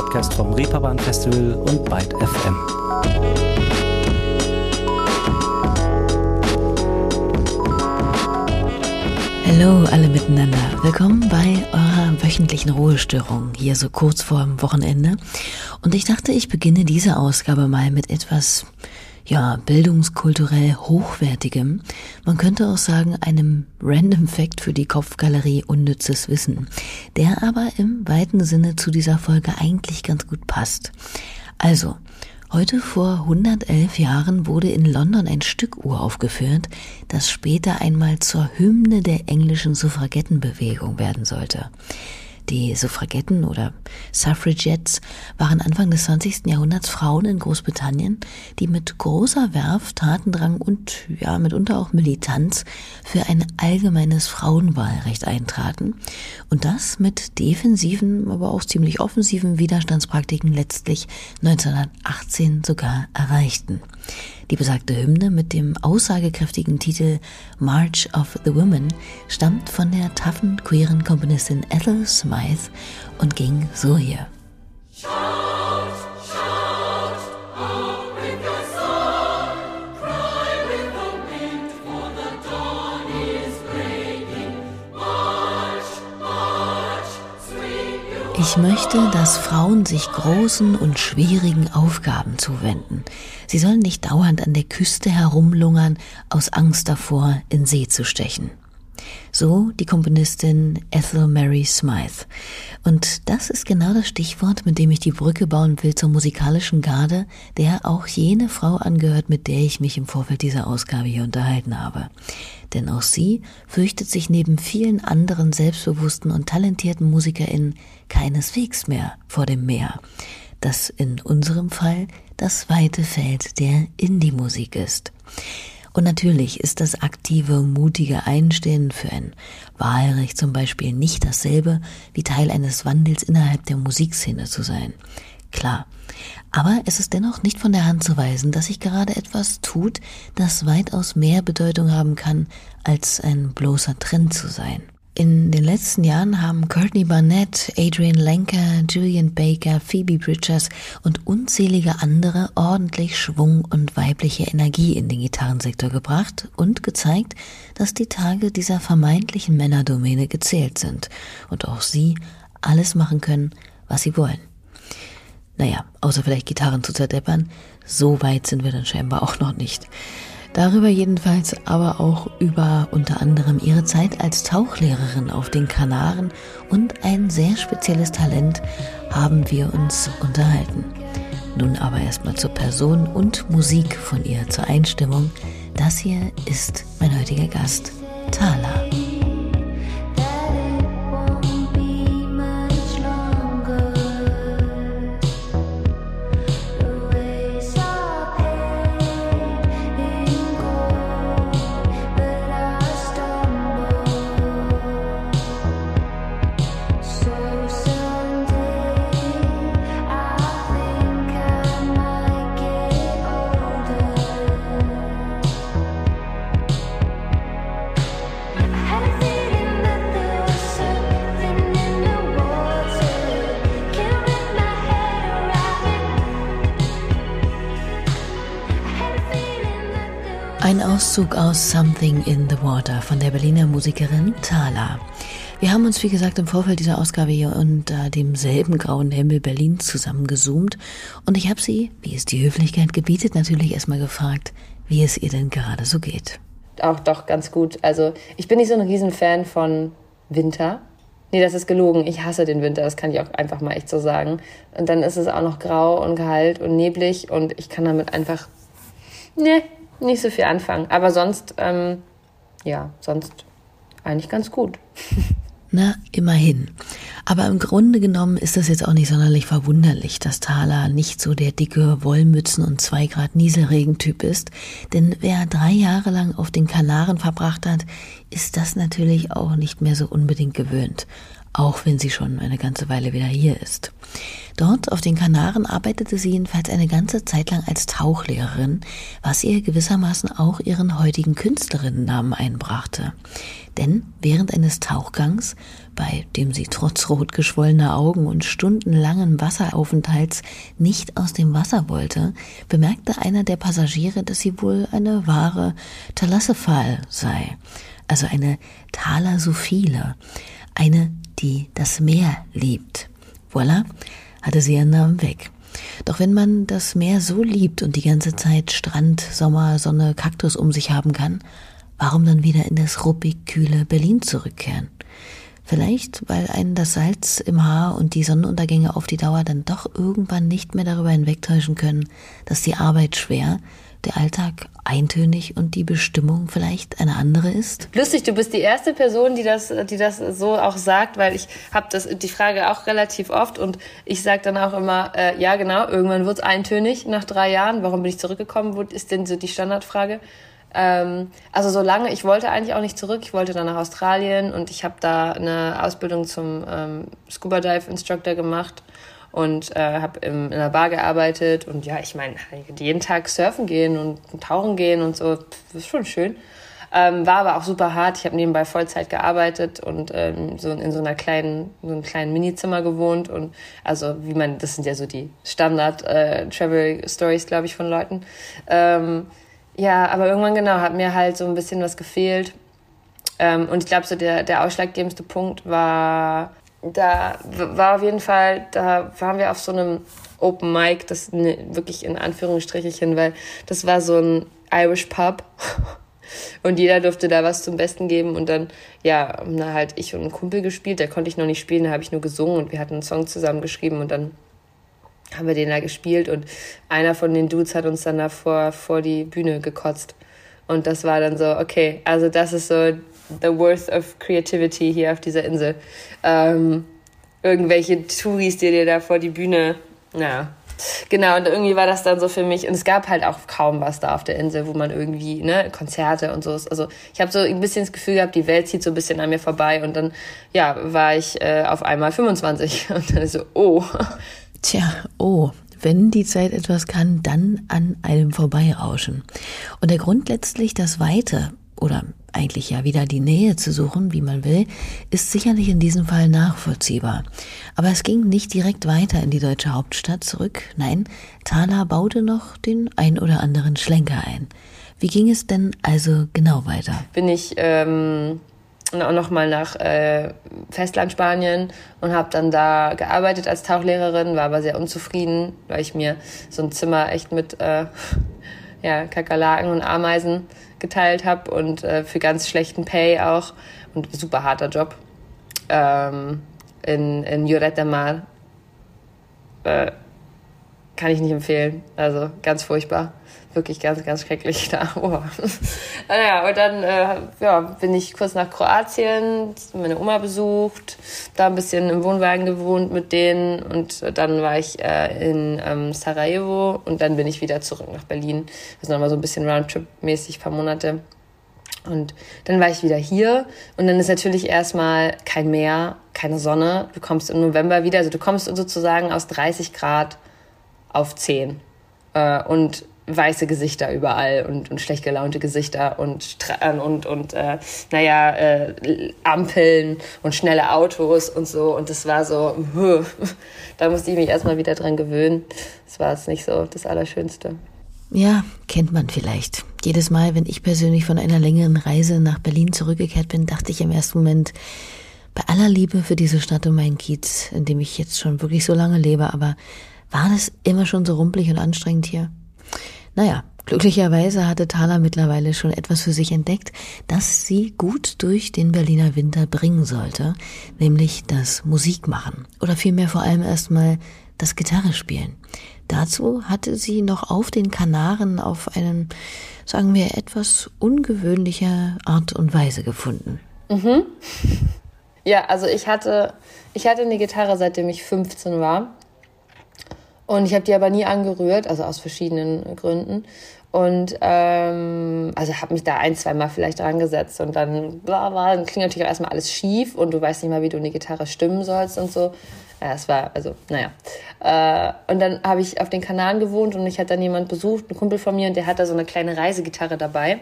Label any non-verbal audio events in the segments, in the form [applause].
Podcast vom Reeperbahn Festival und Byte FM. Hallo alle miteinander. Willkommen bei eurer wöchentlichen Ruhestörung, hier so kurz vor dem Wochenende. Und ich dachte, ich beginne diese Ausgabe mal mit etwas ja, bildungskulturell hochwertigem, man könnte auch sagen einem Random Fact für die Kopfgalerie unnützes Wissen, der aber im weiten Sinne zu dieser Folge eigentlich ganz gut passt. Also, Heute vor 111 Jahren wurde in London ein Stück uraufgeführt, das später einmal zur Hymne der englischen Suffragettenbewegung werden sollte. Die Suffragetten oder Suffragettes waren Anfang des 20. Jahrhunderts Frauen in Großbritannien, die mit großer Werf, Tatendrang und ja mitunter auch Militanz für ein allgemeines Frauenwahlrecht eintraten und das mit defensiven, aber auch ziemlich offensiven Widerstandspraktiken letztlich 1918 sogar erreichten. Die besagte Hymne mit dem aussagekräftigen Titel March of the Women stammt von der taffen queeren Komponistin Ethel Smythe und ging so hier. Ich möchte, dass Frauen sich großen und schwierigen Aufgaben zuwenden. Sie sollen nicht dauernd an der Küste herumlungern, aus Angst davor, in See zu stechen. So die Komponistin Ethel Mary Smythe. Und das ist genau das Stichwort, mit dem ich die Brücke bauen will zur musikalischen Garde, der auch jene Frau angehört, mit der ich mich im Vorfeld dieser Ausgabe hier unterhalten habe. Denn auch sie fürchtet sich neben vielen anderen selbstbewussten und talentierten MusikerInnen keineswegs mehr vor dem Meer, das in unserem Fall das weite Feld der Indie-Musik ist. Und natürlich ist das aktive, mutige Einstehen für ein Wahlrecht zum Beispiel nicht dasselbe wie Teil eines Wandels innerhalb der Musikszene zu sein. Klar. Aber es ist dennoch nicht von der Hand zu weisen, dass sich gerade etwas tut, das weitaus mehr Bedeutung haben kann, als ein bloßer Trend zu sein. In den letzten Jahren haben Courtney Barnett, Adrian Lenker, Julian Baker, Phoebe Bridgers und unzählige andere ordentlich Schwung und weibliche Energie in den Gitarrensektor gebracht und gezeigt, dass die Tage dieser vermeintlichen Männerdomäne gezählt sind und auch sie alles machen können, was sie wollen. Naja, außer vielleicht Gitarren zu zerdeppern, so weit sind wir dann scheinbar auch noch nicht. Darüber jedenfalls aber auch über unter anderem ihre Zeit als Tauchlehrerin auf den Kanaren und ein sehr spezielles Talent haben wir uns unterhalten. Nun aber erstmal zur Person und Musik von ihr zur Einstimmung. Das hier ist mein heutiger Gast, Thala. Aus Something in the Water von der Berliner Musikerin Thala. Wir haben uns, wie gesagt, im Vorfeld dieser Ausgabe hier unter demselben grauen Himmel Berlin zusammengezoomt und ich habe sie, wie es die Höflichkeit gebietet, natürlich erstmal gefragt, wie es ihr denn gerade so geht. Auch doch ganz gut. Also ich bin nicht so ein Riesenfan von Winter. Nee, das ist gelogen. Ich hasse den Winter, das kann ich auch einfach mal echt so sagen. Und dann ist es auch noch grau und kalt und neblig und ich kann damit einfach, nee, nicht so viel anfangen. Aber sonst, ähm, ja, sonst eigentlich ganz gut. [laughs] Na, immerhin. Aber im Grunde genommen ist das jetzt auch nicht sonderlich verwunderlich, dass Thaler nicht so der dicke Wollmützen- und zwei Grad Nieselregentyp ist. Denn wer drei Jahre lang auf den Kanaren verbracht hat, ist das natürlich auch nicht mehr so unbedingt gewöhnt. Auch wenn sie schon eine ganze Weile wieder hier ist. Dort auf den Kanaren arbeitete sie jedenfalls eine ganze Zeit lang als Tauchlehrerin, was ihr gewissermaßen auch ihren heutigen Künstlerinnennamen einbrachte. Denn während eines Tauchgangs, bei dem sie trotz rot geschwollener Augen und stundenlangen Wasseraufenthalts nicht aus dem Wasser wollte, bemerkte einer der Passagiere, dass sie wohl eine wahre Thalassefal sei, also eine Thalassophile, eine, die das Meer liebt. Voilà, hatte sie ihren Namen weg. Doch wenn man das Meer so liebt und die ganze Zeit Strand, Sommer, Sonne, Kaktus um sich haben kann, warum dann wieder in das ruppig kühle Berlin zurückkehren? Vielleicht, weil einen das Salz im Haar und die Sonnenuntergänge auf die Dauer dann doch irgendwann nicht mehr darüber hinwegtäuschen können, dass die Arbeit schwer, der Alltag eintönig und die Bestimmung vielleicht eine andere ist? Lustig, du bist die erste Person, die das, die das so auch sagt, weil ich habe die Frage auch relativ oft und ich sage dann auch immer, äh, ja genau, irgendwann wird es eintönig nach drei Jahren. Warum bin ich zurückgekommen? Ist denn so die Standardfrage? Ähm, also so lange, ich wollte eigentlich auch nicht zurück, ich wollte dann nach Australien und ich habe da eine Ausbildung zum ähm, Scuba Dive Instructor gemacht und äh, habe in einer Bar gearbeitet und ja, ich meine, jeden Tag surfen gehen und tauchen gehen und so, das ist schon schön. Ähm, war aber auch super hart. Ich habe nebenbei Vollzeit gearbeitet und ähm, so in so einer kleinen, so einem kleinen Minizimmer gewohnt und also wie man, das sind ja so die Standard äh, Travel Stories, glaube ich, von Leuten. Ähm, ja, aber irgendwann genau hat mir halt so ein bisschen was gefehlt. Ähm, und ich glaube, so der, der ausschlaggebendste Punkt war da war auf jeden Fall, da waren wir auf so einem Open Mic, das ne, wirklich in Anführungsstrichelchen, weil das war so ein Irish Pub. [laughs] Und jeder durfte da was zum Besten geben. Und dann, ja, haben halt ich und ein Kumpel gespielt, da konnte ich noch nicht spielen, da habe ich nur gesungen und wir hatten einen Song zusammen geschrieben und dann haben wir den da gespielt. Und einer von den Dudes hat uns dann davor vor die Bühne gekotzt. Und das war dann so, okay, also das ist so the worth of creativity hier auf dieser Insel. Ähm, irgendwelche Touris, die dir da vor die Bühne, ja. Genau, und irgendwie war das dann so für mich, und es gab halt auch kaum was da auf der Insel, wo man irgendwie, ne, Konzerte und so. Also ich habe so ein bisschen das Gefühl gehabt, die Welt zieht so ein bisschen an mir vorbei und dann, ja, war ich äh, auf einmal 25 [laughs] und dann so, oh. Tja, oh, wenn die Zeit etwas kann, dann an einem vorbeirauschen. Und der Grund letztlich das Weite oder eigentlich ja wieder die Nähe zu suchen, wie man will, ist sicherlich in diesem Fall nachvollziehbar. Aber es ging nicht direkt weiter in die deutsche Hauptstadt zurück. Nein, Thala baute noch den ein oder anderen Schlenker ein. Wie ging es denn also genau weiter? Bin ich ähm, auch noch mal nach äh, Festland Spanien und habe dann da gearbeitet als Tauchlehrerin, war aber sehr unzufrieden, weil ich mir so ein Zimmer echt mit äh, ja, Kakerlaken und Ameisen geteilt habe und äh, für ganz schlechten Pay auch und super harter Job ähm, in, in Lloret Mar. Äh, kann ich nicht empfehlen. Also ganz furchtbar. Wirklich ganz, ganz schrecklich [laughs] da. Oh. naja, und dann äh, ja, bin ich kurz nach Kroatien, meine Oma besucht, da ein bisschen im Wohnwagen gewohnt mit denen und dann war ich äh, in ähm, Sarajevo und dann bin ich wieder zurück nach Berlin. Also nochmal so ein bisschen Roundtrip-mäßig, paar Monate. Und dann war ich wieder hier und dann ist natürlich erstmal kein Meer, keine Sonne. Du kommst im November wieder, also du kommst sozusagen aus 30 Grad auf 10. Äh, und weiße Gesichter überall und, und schlecht gelaunte Gesichter und, äh, und, und äh, naja, äh, Ampeln und schnelle Autos und so. Und das war so, [laughs] da musste ich mich erstmal wieder dran gewöhnen. Das war jetzt nicht so das Allerschönste. Ja, kennt man vielleicht. Jedes Mal, wenn ich persönlich von einer längeren Reise nach Berlin zurückgekehrt bin, dachte ich im ersten Moment, bei aller Liebe für diese Stadt und mein Kiez, in dem ich jetzt schon wirklich so lange lebe, aber war das immer schon so rumpelig und anstrengend hier? Naja, glücklicherweise hatte Thala mittlerweile schon etwas für sich entdeckt, das sie gut durch den Berliner Winter bringen sollte, nämlich das Musikmachen oder vielmehr vor allem erstmal das Gitarre spielen. Dazu hatte sie noch auf den Kanaren auf einen, sagen wir, etwas ungewöhnliche Art und Weise gefunden. Mhm. [laughs] Ja, also ich hatte, ich hatte eine Gitarre, seitdem ich 15 war. Und ich habe die aber nie angerührt, also aus verschiedenen Gründen. Und ähm, also habe mich da ein, zwei Mal vielleicht dran gesetzt und dann, bla, bla, dann klingt natürlich auch erstmal alles schief und du weißt nicht mal, wie du eine Gitarre stimmen sollst und so. Ja, es war, also, naja. Äh, und dann habe ich auf den Kanaren gewohnt und ich hatte dann jemand besucht, ein Kumpel von mir, und der hat da so eine kleine Reisegitarre dabei.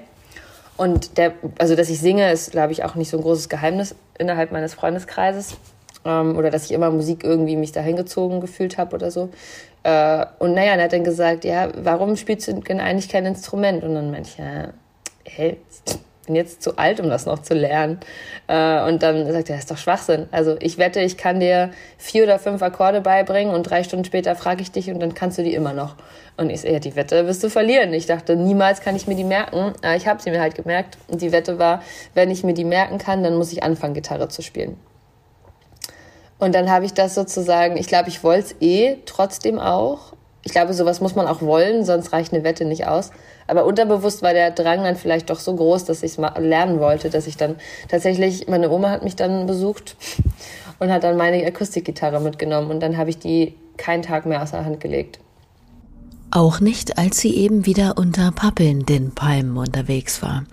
Und der, also dass ich singe, ist, glaube ich, auch nicht so ein großes Geheimnis innerhalb meines Freundeskreises. Ähm, oder dass ich immer Musik irgendwie mich dahin gezogen gefühlt habe oder so. Äh, und naja, er hat dann gesagt, ja, warum spielst du denn eigentlich kein Instrument? Und dann meinte ich, ja, hey, bin jetzt zu alt, um das noch zu lernen. Äh, und dann sagt er, das ist doch Schwachsinn. Also ich wette, ich kann dir vier oder fünf Akkorde beibringen und drei Stunden später frage ich dich und dann kannst du die immer noch. Und ich so, ja, die Wette wirst du verlieren. Ich dachte, niemals kann ich mir die merken. Aber ich habe sie mir halt gemerkt. Und die Wette war, wenn ich mir die merken kann, dann muss ich anfangen, Gitarre zu spielen. Und dann habe ich das sozusagen, ich glaube, ich wollte es eh trotzdem auch. Ich glaube, sowas muss man auch wollen, sonst reicht eine Wette nicht aus. Aber unterbewusst war der Drang dann vielleicht doch so groß, dass ich es mal lernen wollte, dass ich dann tatsächlich, meine Oma hat mich dann besucht und hat dann meine Akustikgitarre mitgenommen und dann habe ich die keinen Tag mehr aus der Hand gelegt. Auch nicht, als sie eben wieder unter Pappeln den Palmen unterwegs war.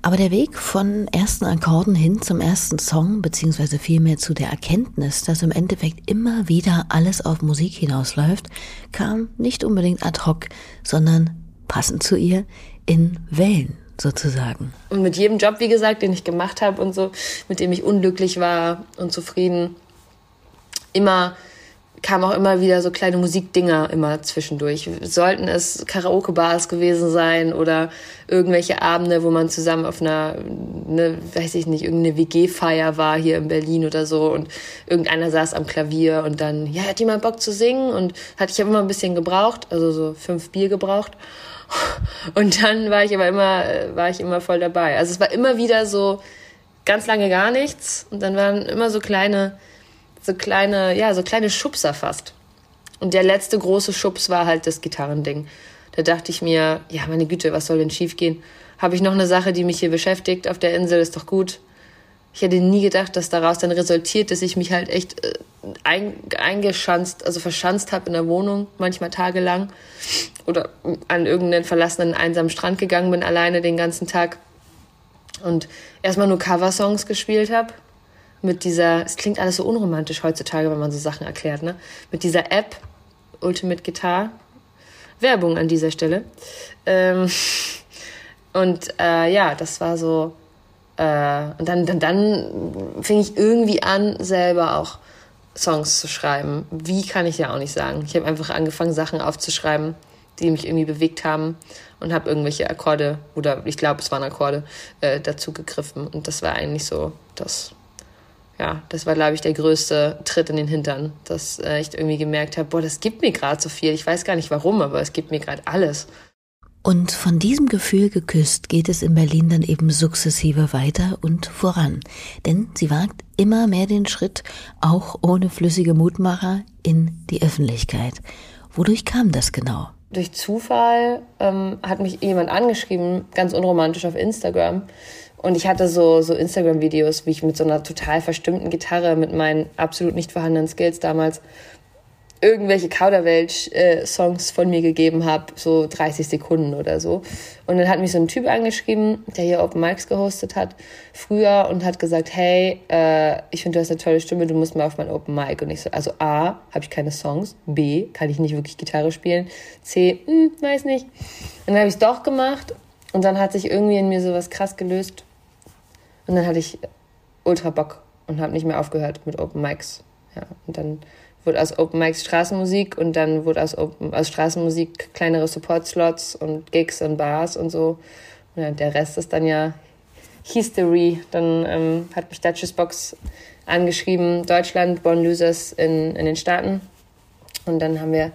Aber der Weg von ersten Akkorden hin zum ersten Song, beziehungsweise vielmehr zu der Erkenntnis, dass im Endeffekt immer wieder alles auf Musik hinausläuft, kam nicht unbedingt ad hoc, sondern passend zu ihr in Wellen sozusagen. Und mit jedem Job, wie gesagt, den ich gemacht habe und so, mit dem ich unglücklich war und zufrieden, immer kamen auch immer wieder so kleine Musikdinger immer zwischendurch. Sollten es Karaoke-Bars gewesen sein oder irgendwelche Abende, wo man zusammen auf einer, ne, weiß ich nicht, irgendeine WG-Feier war hier in Berlin oder so und irgendeiner saß am Klavier und dann, ja, hat jemand Bock zu singen und hatte ich immer ein bisschen gebraucht, also so fünf Bier gebraucht. [laughs] Und dann war ich aber immer, war ich immer voll dabei. Also es war immer wieder so ganz lange gar nichts und dann waren immer so kleine, so kleine, ja, so kleine Schubser fast. Und der letzte große Schubs war halt das Gitarrending. Da dachte ich mir, ja, meine Güte, was soll denn schiefgehen? Habe ich noch eine Sache, die mich hier beschäftigt auf der Insel, ist doch gut. Ich hätte nie gedacht, dass daraus dann resultiert, dass ich mich halt echt äh, ein, eingeschanzt, also verschanzt habe in der Wohnung, manchmal tagelang. Oder an irgendeinen verlassenen, einsamen Strand gegangen bin, alleine den ganzen Tag. Und erstmal nur Coversongs gespielt habe. Mit dieser, es klingt alles so unromantisch heutzutage, wenn man so Sachen erklärt, ne? Mit dieser App, Ultimate Guitar. Werbung an dieser Stelle. Ähm, [laughs] und äh, ja, das war so. Äh, und dann, dann, dann fing ich irgendwie an, selber auch Songs zu schreiben. Wie kann ich ja auch nicht sagen. Ich habe einfach angefangen, Sachen aufzuschreiben, die mich irgendwie bewegt haben und habe irgendwelche Akkorde oder ich glaube, es waren Akkorde äh, dazu gegriffen. Und das war eigentlich so das. Ja, das war, glaube ich, der größte Tritt in den Hintern, dass äh, ich irgendwie gemerkt habe, boah, das gibt mir gerade so viel. Ich weiß gar nicht warum, aber es gibt mir gerade alles. Und von diesem Gefühl geküsst geht es in Berlin dann eben sukzessive weiter und voran. Denn sie wagt immer mehr den Schritt, auch ohne flüssige Mutmacher, in die Öffentlichkeit. Wodurch kam das genau? Durch Zufall ähm, hat mich jemand angeschrieben, ganz unromantisch auf Instagram. Und ich hatte so, so Instagram-Videos, wie ich mit so einer total verstimmten Gitarre, mit meinen absolut nicht vorhandenen Skills damals, irgendwelche Kauderwelsch-Songs von mir gegeben habe, so 30 Sekunden oder so. Und dann hat mich so ein Typ angeschrieben, der hier Open Mics gehostet hat, früher und hat gesagt, hey, äh, ich finde, du hast eine tolle Stimme, du musst mal auf mein Open Mic. Und ich so, also A, habe ich keine Songs, B, kann ich nicht wirklich Gitarre spielen, C, hm, weiß nicht. Und dann habe ich es doch gemacht und dann hat sich irgendwie in mir so was krass gelöst. Und dann hatte ich ultra Bock und habe nicht mehr aufgehört mit Open Mics. Ja, und dann wurde aus Open Mics Straßenmusik und dann wurde aus, Open, aus Straßenmusik kleinere Support-Slots und Gigs und Bars und so. Und ja, der Rest ist dann ja History. Dann ähm, hat mich Duchess Box angeschrieben, Deutschland, Born Losers in, in den Staaten. Und dann haben wir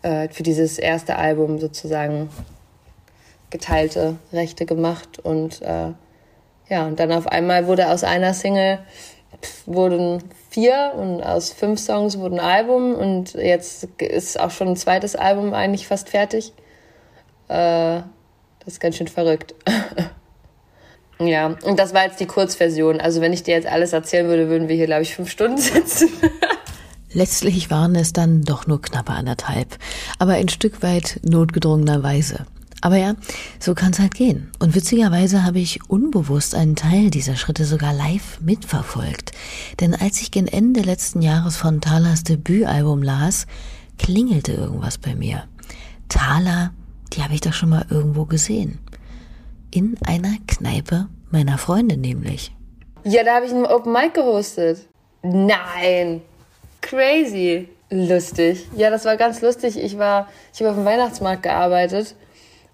äh, für dieses erste Album sozusagen geteilte Rechte gemacht und äh, ja, und dann auf einmal wurde aus einer Single wurden vier und aus fünf Songs wurde ein Album und jetzt ist auch schon ein zweites Album eigentlich fast fertig. Äh, das ist ganz schön verrückt. [laughs] ja, und das war jetzt die Kurzversion. Also wenn ich dir jetzt alles erzählen würde, würden wir hier, glaube ich, fünf Stunden sitzen. [laughs] Letztlich waren es dann doch nur knappe anderthalb, aber ein Stück weit notgedrungenerweise. Aber ja, so kann es halt gehen. Und witzigerweise habe ich unbewusst einen Teil dieser Schritte sogar live mitverfolgt. Denn als ich gen Ende letzten Jahres von Thalas Debütalbum las, klingelte irgendwas bei mir. Thala, die habe ich doch schon mal irgendwo gesehen. In einer Kneipe meiner Freundin nämlich. Ja, da habe ich einen Open Mic gehostet. Nein. Crazy. Lustig. Ja, das war ganz lustig. Ich war, ich habe auf dem Weihnachtsmarkt gearbeitet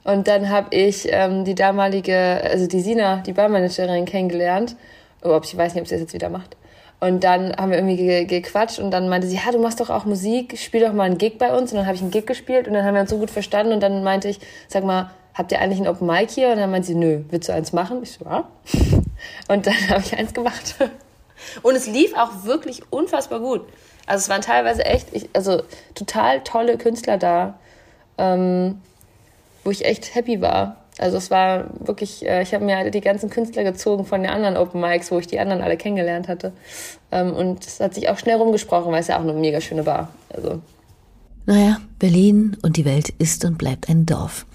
und dann habe ich ähm, die damalige, also die Sina, die Barmanagerin kennengelernt. Oh, ich weiß nicht, ob sie das jetzt wieder macht. Und dann haben wir irgendwie ge gequatscht und dann meinte sie, ja, du machst doch auch Musik, spiel doch mal einen Gig bei uns. Und dann habe ich einen Gig gespielt und dann haben wir uns so gut verstanden und dann meinte ich, sag mal, habt ihr eigentlich ein Open Mic hier? Und dann meinte sie, nö, willst du eins machen? Ich so, ja. [laughs] Und dann habe ich eins gemacht. [laughs] Und es lief auch wirklich unfassbar gut. Also es waren teilweise echt, ich, also total tolle Künstler da, ähm, wo ich echt happy war. Also es war wirklich, äh, ich habe mir die ganzen Künstler gezogen von den anderen Open Mics, wo ich die anderen alle kennengelernt hatte. Ähm, und es hat sich auch schnell rumgesprochen, weil es ja auch eine mega schöne Bar. Also naja, Berlin und die Welt ist und bleibt ein Dorf.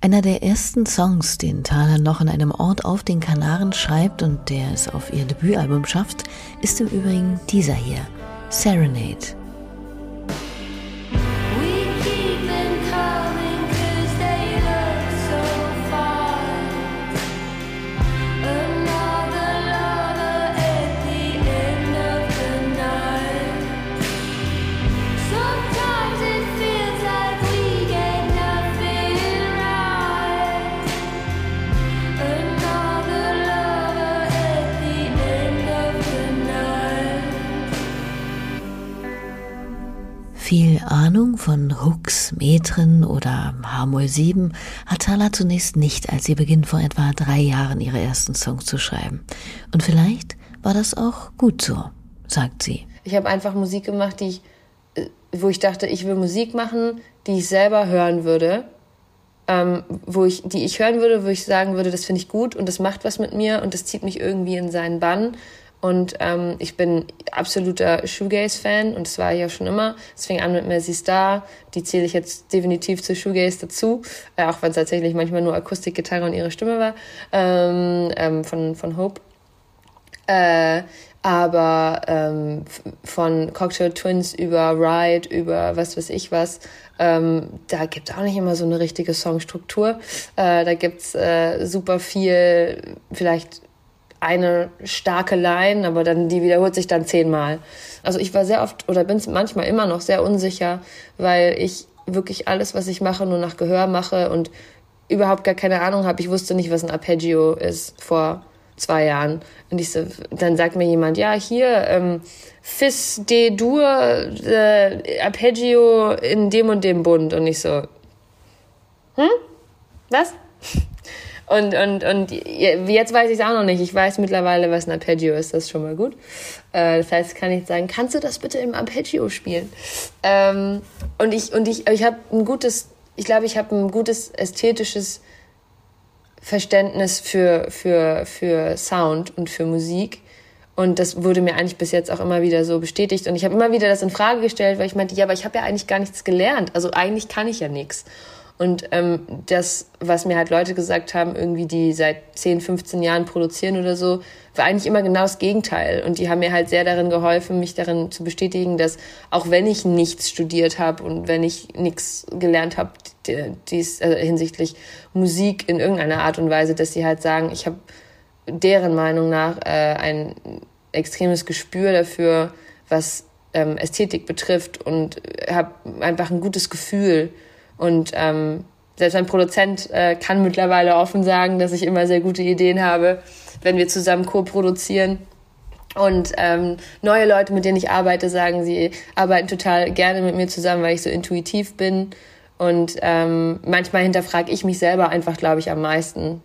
Einer der ersten Songs, den Thaler noch in einem Ort auf den Kanaren schreibt und der es auf ihr Debütalbum schafft, ist im Übrigen dieser hier, Serenade. Viel Ahnung von Hooks, Metren oder H-Moll 7 hat Thala zunächst nicht, als sie beginnt vor etwa drei Jahren ihre ersten Songs zu schreiben. Und vielleicht war das auch gut so, sagt sie. Ich habe einfach Musik gemacht, die ich, äh, wo ich dachte, ich will Musik machen, die ich selber hören würde. Ähm, wo ich, die ich hören würde, wo ich sagen würde, das finde ich gut und das macht was mit mir und das zieht mich irgendwie in seinen Bann und ähm, ich bin absoluter Shoegaze-Fan und das war ich auch schon immer. Es fing an mit Messi Star, die zähle ich jetzt definitiv zu Shoegaze dazu, äh, auch wenn es tatsächlich manchmal nur Akustikgitarre und ihre Stimme war, ähm, ähm, von, von Hope. Äh, aber ähm, von Cocktail Twins über Ride, über was weiß ich was, ähm, da gibt es auch nicht immer so eine richtige Songstruktur. Äh, da gibt's äh, super viel, vielleicht eine starke Line, aber dann die wiederholt sich dann zehnmal. Also ich war sehr oft oder bin manchmal immer noch sehr unsicher, weil ich wirklich alles, was ich mache, nur nach Gehör mache und überhaupt gar keine Ahnung habe. Ich wusste nicht, was ein Arpeggio ist vor zwei Jahren. Und ich so, dann sagt mir jemand, ja, hier, ähm, Fis de Dur äh, Arpeggio in dem und dem Bund. Und ich so, hm? Was? Und, und, und jetzt weiß ich es auch noch nicht. Ich weiß mittlerweile, was ein Arpeggio ist. Das ist schon mal gut. Äh, das heißt, kann ich sagen, kannst du das bitte im Arpeggio spielen? Ähm, und ich, und ich, ich habe ein gutes, ich glaube, ich habe ein gutes ästhetisches Verständnis für, für, für Sound und für Musik. Und das wurde mir eigentlich bis jetzt auch immer wieder so bestätigt. Und ich habe immer wieder das in Frage gestellt, weil ich meinte, ja, aber ich habe ja eigentlich gar nichts gelernt. Also eigentlich kann ich ja nichts. Und ähm, das, was mir halt Leute gesagt haben, irgendwie, die seit 10, 15 Jahren produzieren oder so, war eigentlich immer genau das Gegenteil. Und die haben mir halt sehr darin geholfen, mich darin zu bestätigen, dass auch wenn ich nichts studiert habe und wenn ich nichts gelernt habe, dies also hinsichtlich Musik in irgendeiner Art und Weise, dass sie halt sagen, ich habe deren Meinung nach äh, ein extremes Gespür dafür, was ähm, Ästhetik betrifft und habe einfach ein gutes Gefühl und ähm, selbst ein Produzent äh, kann mittlerweile offen sagen, dass ich immer sehr gute Ideen habe, wenn wir zusammen co-produzieren. Und ähm, neue Leute, mit denen ich arbeite, sagen, sie arbeiten total gerne mit mir zusammen, weil ich so intuitiv bin. Und ähm, manchmal hinterfrage ich mich selber einfach, glaube ich, am meisten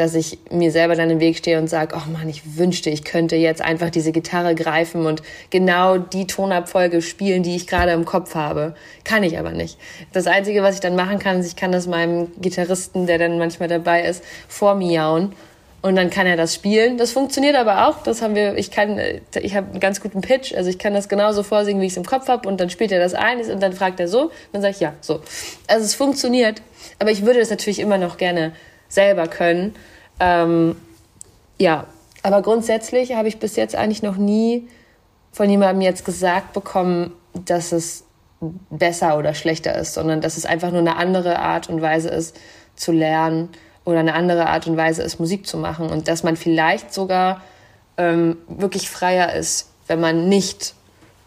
dass ich mir selber dann im Weg stehe und sage, oh Mann, ich wünschte, ich könnte jetzt einfach diese Gitarre greifen und genau die Tonabfolge spielen, die ich gerade im Kopf habe. Kann ich aber nicht. Das Einzige, was ich dann machen kann, ist, ich kann das meinem Gitarristen, der dann manchmal dabei ist, vormiauen und dann kann er das spielen. Das funktioniert aber auch. Das haben wir. Ich kann, ich habe einen ganz guten Pitch. Also ich kann das genauso vorsingen, wie ich es im Kopf habe. Und dann spielt er das ein und dann fragt er so. Und dann sage ich ja, so. Also es funktioniert. Aber ich würde das natürlich immer noch gerne selber können. Ähm, ja, aber grundsätzlich habe ich bis jetzt eigentlich noch nie von jemandem jetzt gesagt bekommen, dass es besser oder schlechter ist, sondern dass es einfach nur eine andere Art und Weise ist zu lernen oder eine andere Art und Weise ist, Musik zu machen. Und dass man vielleicht sogar ähm, wirklich freier ist, wenn man nicht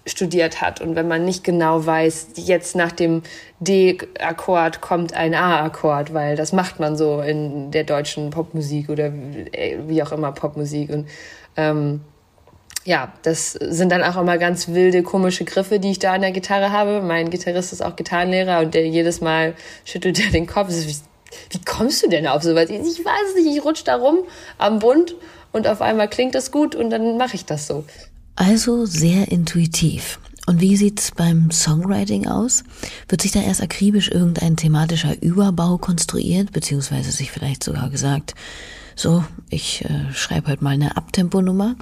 studiert hat und wenn man nicht genau weiß, jetzt nach dem D-Akkord kommt ein A-Akkord, weil das macht man so in der deutschen Popmusik oder wie auch immer Popmusik und ähm, ja, das sind dann auch immer ganz wilde, komische Griffe, die ich da an der Gitarre habe. Mein Gitarrist ist auch Gitarrenlehrer und der jedes Mal schüttelt er den Kopf. Wie, wie kommst du denn auf sowas? Ich weiß es nicht, ich rutsche da rum am Bund und auf einmal klingt das gut und dann mache ich das so. Also sehr intuitiv. Und wie sieht's beim Songwriting aus? Wird sich da erst akribisch irgendein thematischer Überbau konstruiert, beziehungsweise sich vielleicht sogar gesagt, so, ich äh, schreibe halt mal eine Abtemponummer?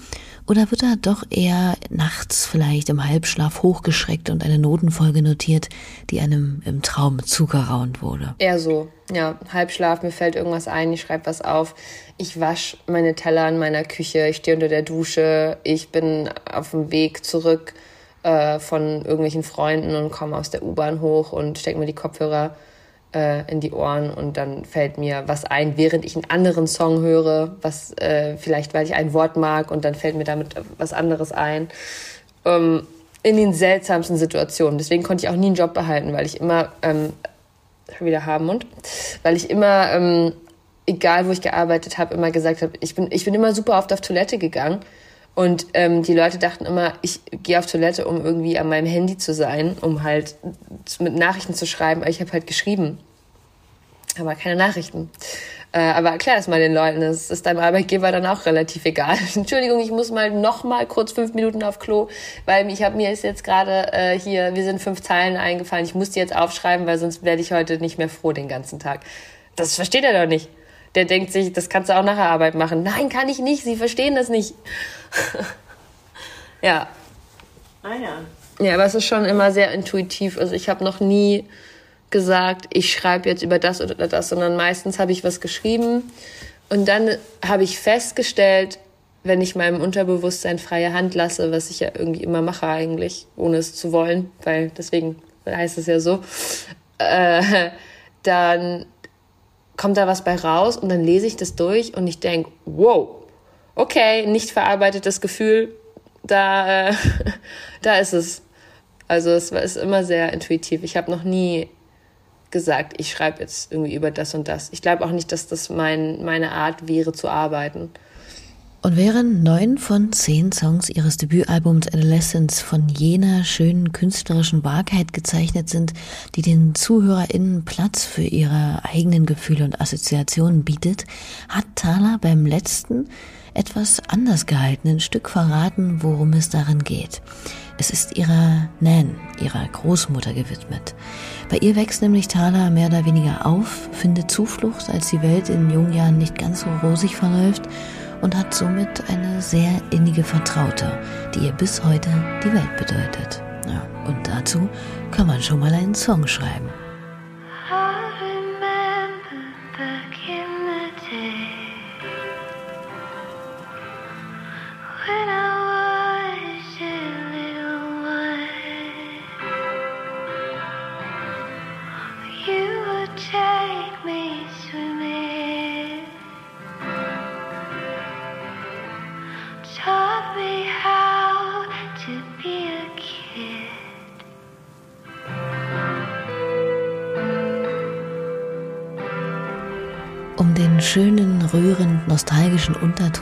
Oder wird da doch eher nachts vielleicht im Halbschlaf hochgeschreckt und eine Notenfolge notiert, die einem im Traum zugeraunt wurde? Eher so, ja, Halbschlaf, mir fällt irgendwas ein, ich schreibe was auf. Ich wasche meine Teller in meiner Küche, ich stehe unter der Dusche, ich bin auf dem Weg zurück äh, von irgendwelchen Freunden und komme aus der U-Bahn hoch und stecke mir die Kopfhörer äh, in die Ohren und dann fällt mir was ein, während ich einen anderen Song höre, was äh, vielleicht, weil ich ein Wort mag und dann fällt mir damit was anderes ein. Ähm, in den seltsamsten Situationen. Deswegen konnte ich auch nie einen Job behalten, weil ich immer ähm, wieder haben und weil ich immer ähm, egal wo ich gearbeitet habe, immer gesagt habe, ich bin ich bin immer super oft auf Toilette gegangen und ähm, die Leute dachten immer, ich gehe auf Toilette, um irgendwie an meinem Handy zu sein, um halt mit Nachrichten zu schreiben. Aber ich habe halt geschrieben. Aber keine Nachrichten. Äh, aber erklär das mal den Leuten. Das ist deinem Arbeitgeber dann auch relativ egal. [laughs] Entschuldigung, ich muss mal noch mal kurz fünf Minuten auf Klo, weil ich habe mir ist jetzt gerade äh, hier, wir sind fünf Zeilen eingefallen. Ich muss die jetzt aufschreiben, weil sonst werde ich heute nicht mehr froh den ganzen Tag. Das versteht er doch nicht der denkt sich, das kannst du auch nach der Arbeit machen. Nein, kann ich nicht, sie verstehen das nicht. [laughs] ja. Ah ja. Ja, aber es ist schon immer sehr intuitiv. Also ich habe noch nie gesagt, ich schreibe jetzt über das oder das, sondern meistens habe ich was geschrieben und dann habe ich festgestellt, wenn ich meinem Unterbewusstsein freie Hand lasse, was ich ja irgendwie immer mache eigentlich, ohne es zu wollen, weil deswegen heißt es ja so, [laughs] äh, dann kommt da was bei raus und dann lese ich das durch und ich denke, wow, okay, nicht verarbeitetes Gefühl, da, äh, [laughs] da ist es. Also es ist immer sehr intuitiv. Ich habe noch nie gesagt, ich schreibe jetzt irgendwie über das und das. Ich glaube auch nicht, dass das mein, meine Art wäre zu arbeiten. Und während neun von zehn Songs ihres Debütalbums Adolescence von jener schönen künstlerischen Wahrheit gezeichnet sind, die den ZuhörerInnen Platz für ihre eigenen Gefühle und Assoziationen bietet, hat Thaler beim letzten etwas anders gehaltenen Stück verraten, worum es darin geht. Es ist ihrer Nan, ihrer Großmutter gewidmet. Bei ihr wächst nämlich Thaler mehr oder weniger auf, findet Zuflucht, als die Welt in jungen Jahren nicht ganz so rosig verläuft und hat somit eine sehr innige Vertraute, die ihr bis heute die Welt bedeutet. Ja, und dazu kann man schon mal einen Song schreiben.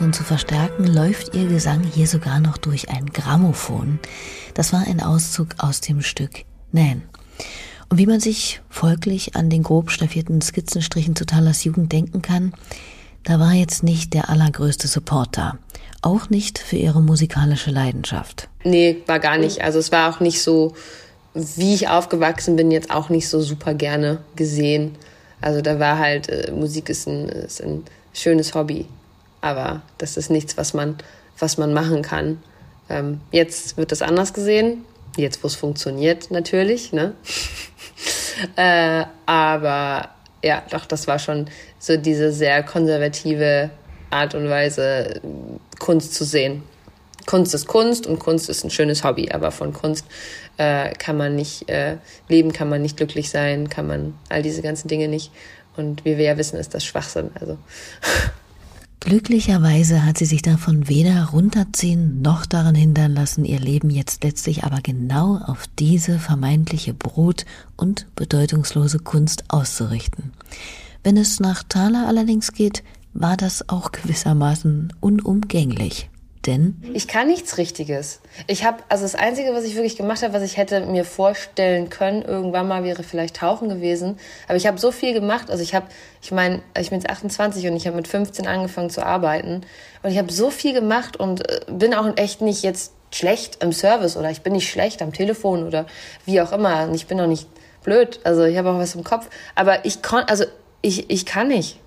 Unterton zu verstärken, läuft ihr Gesang hier sogar noch durch ein Grammophon. Das war ein Auszug aus dem Stück Nan. Und wie man sich folglich an den grob staffierten Skizzenstrichen zu Talas Jugend denken kann, da war jetzt nicht der allergrößte Supporter. Auch nicht für ihre musikalische Leidenschaft. Nee, war gar nicht. Also es war auch nicht so, wie ich aufgewachsen bin, jetzt auch nicht so super gerne gesehen. Also da war halt, äh, Musik ist ein, ist ein schönes Hobby. Aber das ist nichts, was man, was man machen kann. Ähm, jetzt wird das anders gesehen, jetzt wo es funktioniert natürlich, ne? [laughs] äh, aber ja, doch, das war schon so diese sehr konservative Art und Weise, Kunst zu sehen. Kunst ist Kunst und Kunst ist ein schönes Hobby, aber von Kunst äh, kann man nicht äh, leben, kann man nicht glücklich sein, kann man all diese ganzen Dinge nicht. Und wie wir ja wissen, ist das Schwachsinn. Also. [laughs] Glücklicherweise hat sie sich davon weder runterziehen noch daran hindern lassen, ihr Leben jetzt letztlich aber genau auf diese vermeintliche Brot- und bedeutungslose Kunst auszurichten. Wenn es nach Thaler allerdings geht, war das auch gewissermaßen unumgänglich. Denn ich kann nichts Richtiges. Ich habe also das einzige, was ich wirklich gemacht habe, was ich hätte mir vorstellen können, irgendwann mal wäre vielleicht Tauchen gewesen. Aber ich habe so viel gemacht. Also ich habe, ich meine, ich bin jetzt 28 und ich habe mit 15 angefangen zu arbeiten und ich habe so viel gemacht und äh, bin auch echt nicht jetzt schlecht im Service oder ich bin nicht schlecht am Telefon oder wie auch immer. Und ich bin auch nicht blöd. Also ich habe auch was im Kopf. Aber ich kann, also ich, ich kann nicht.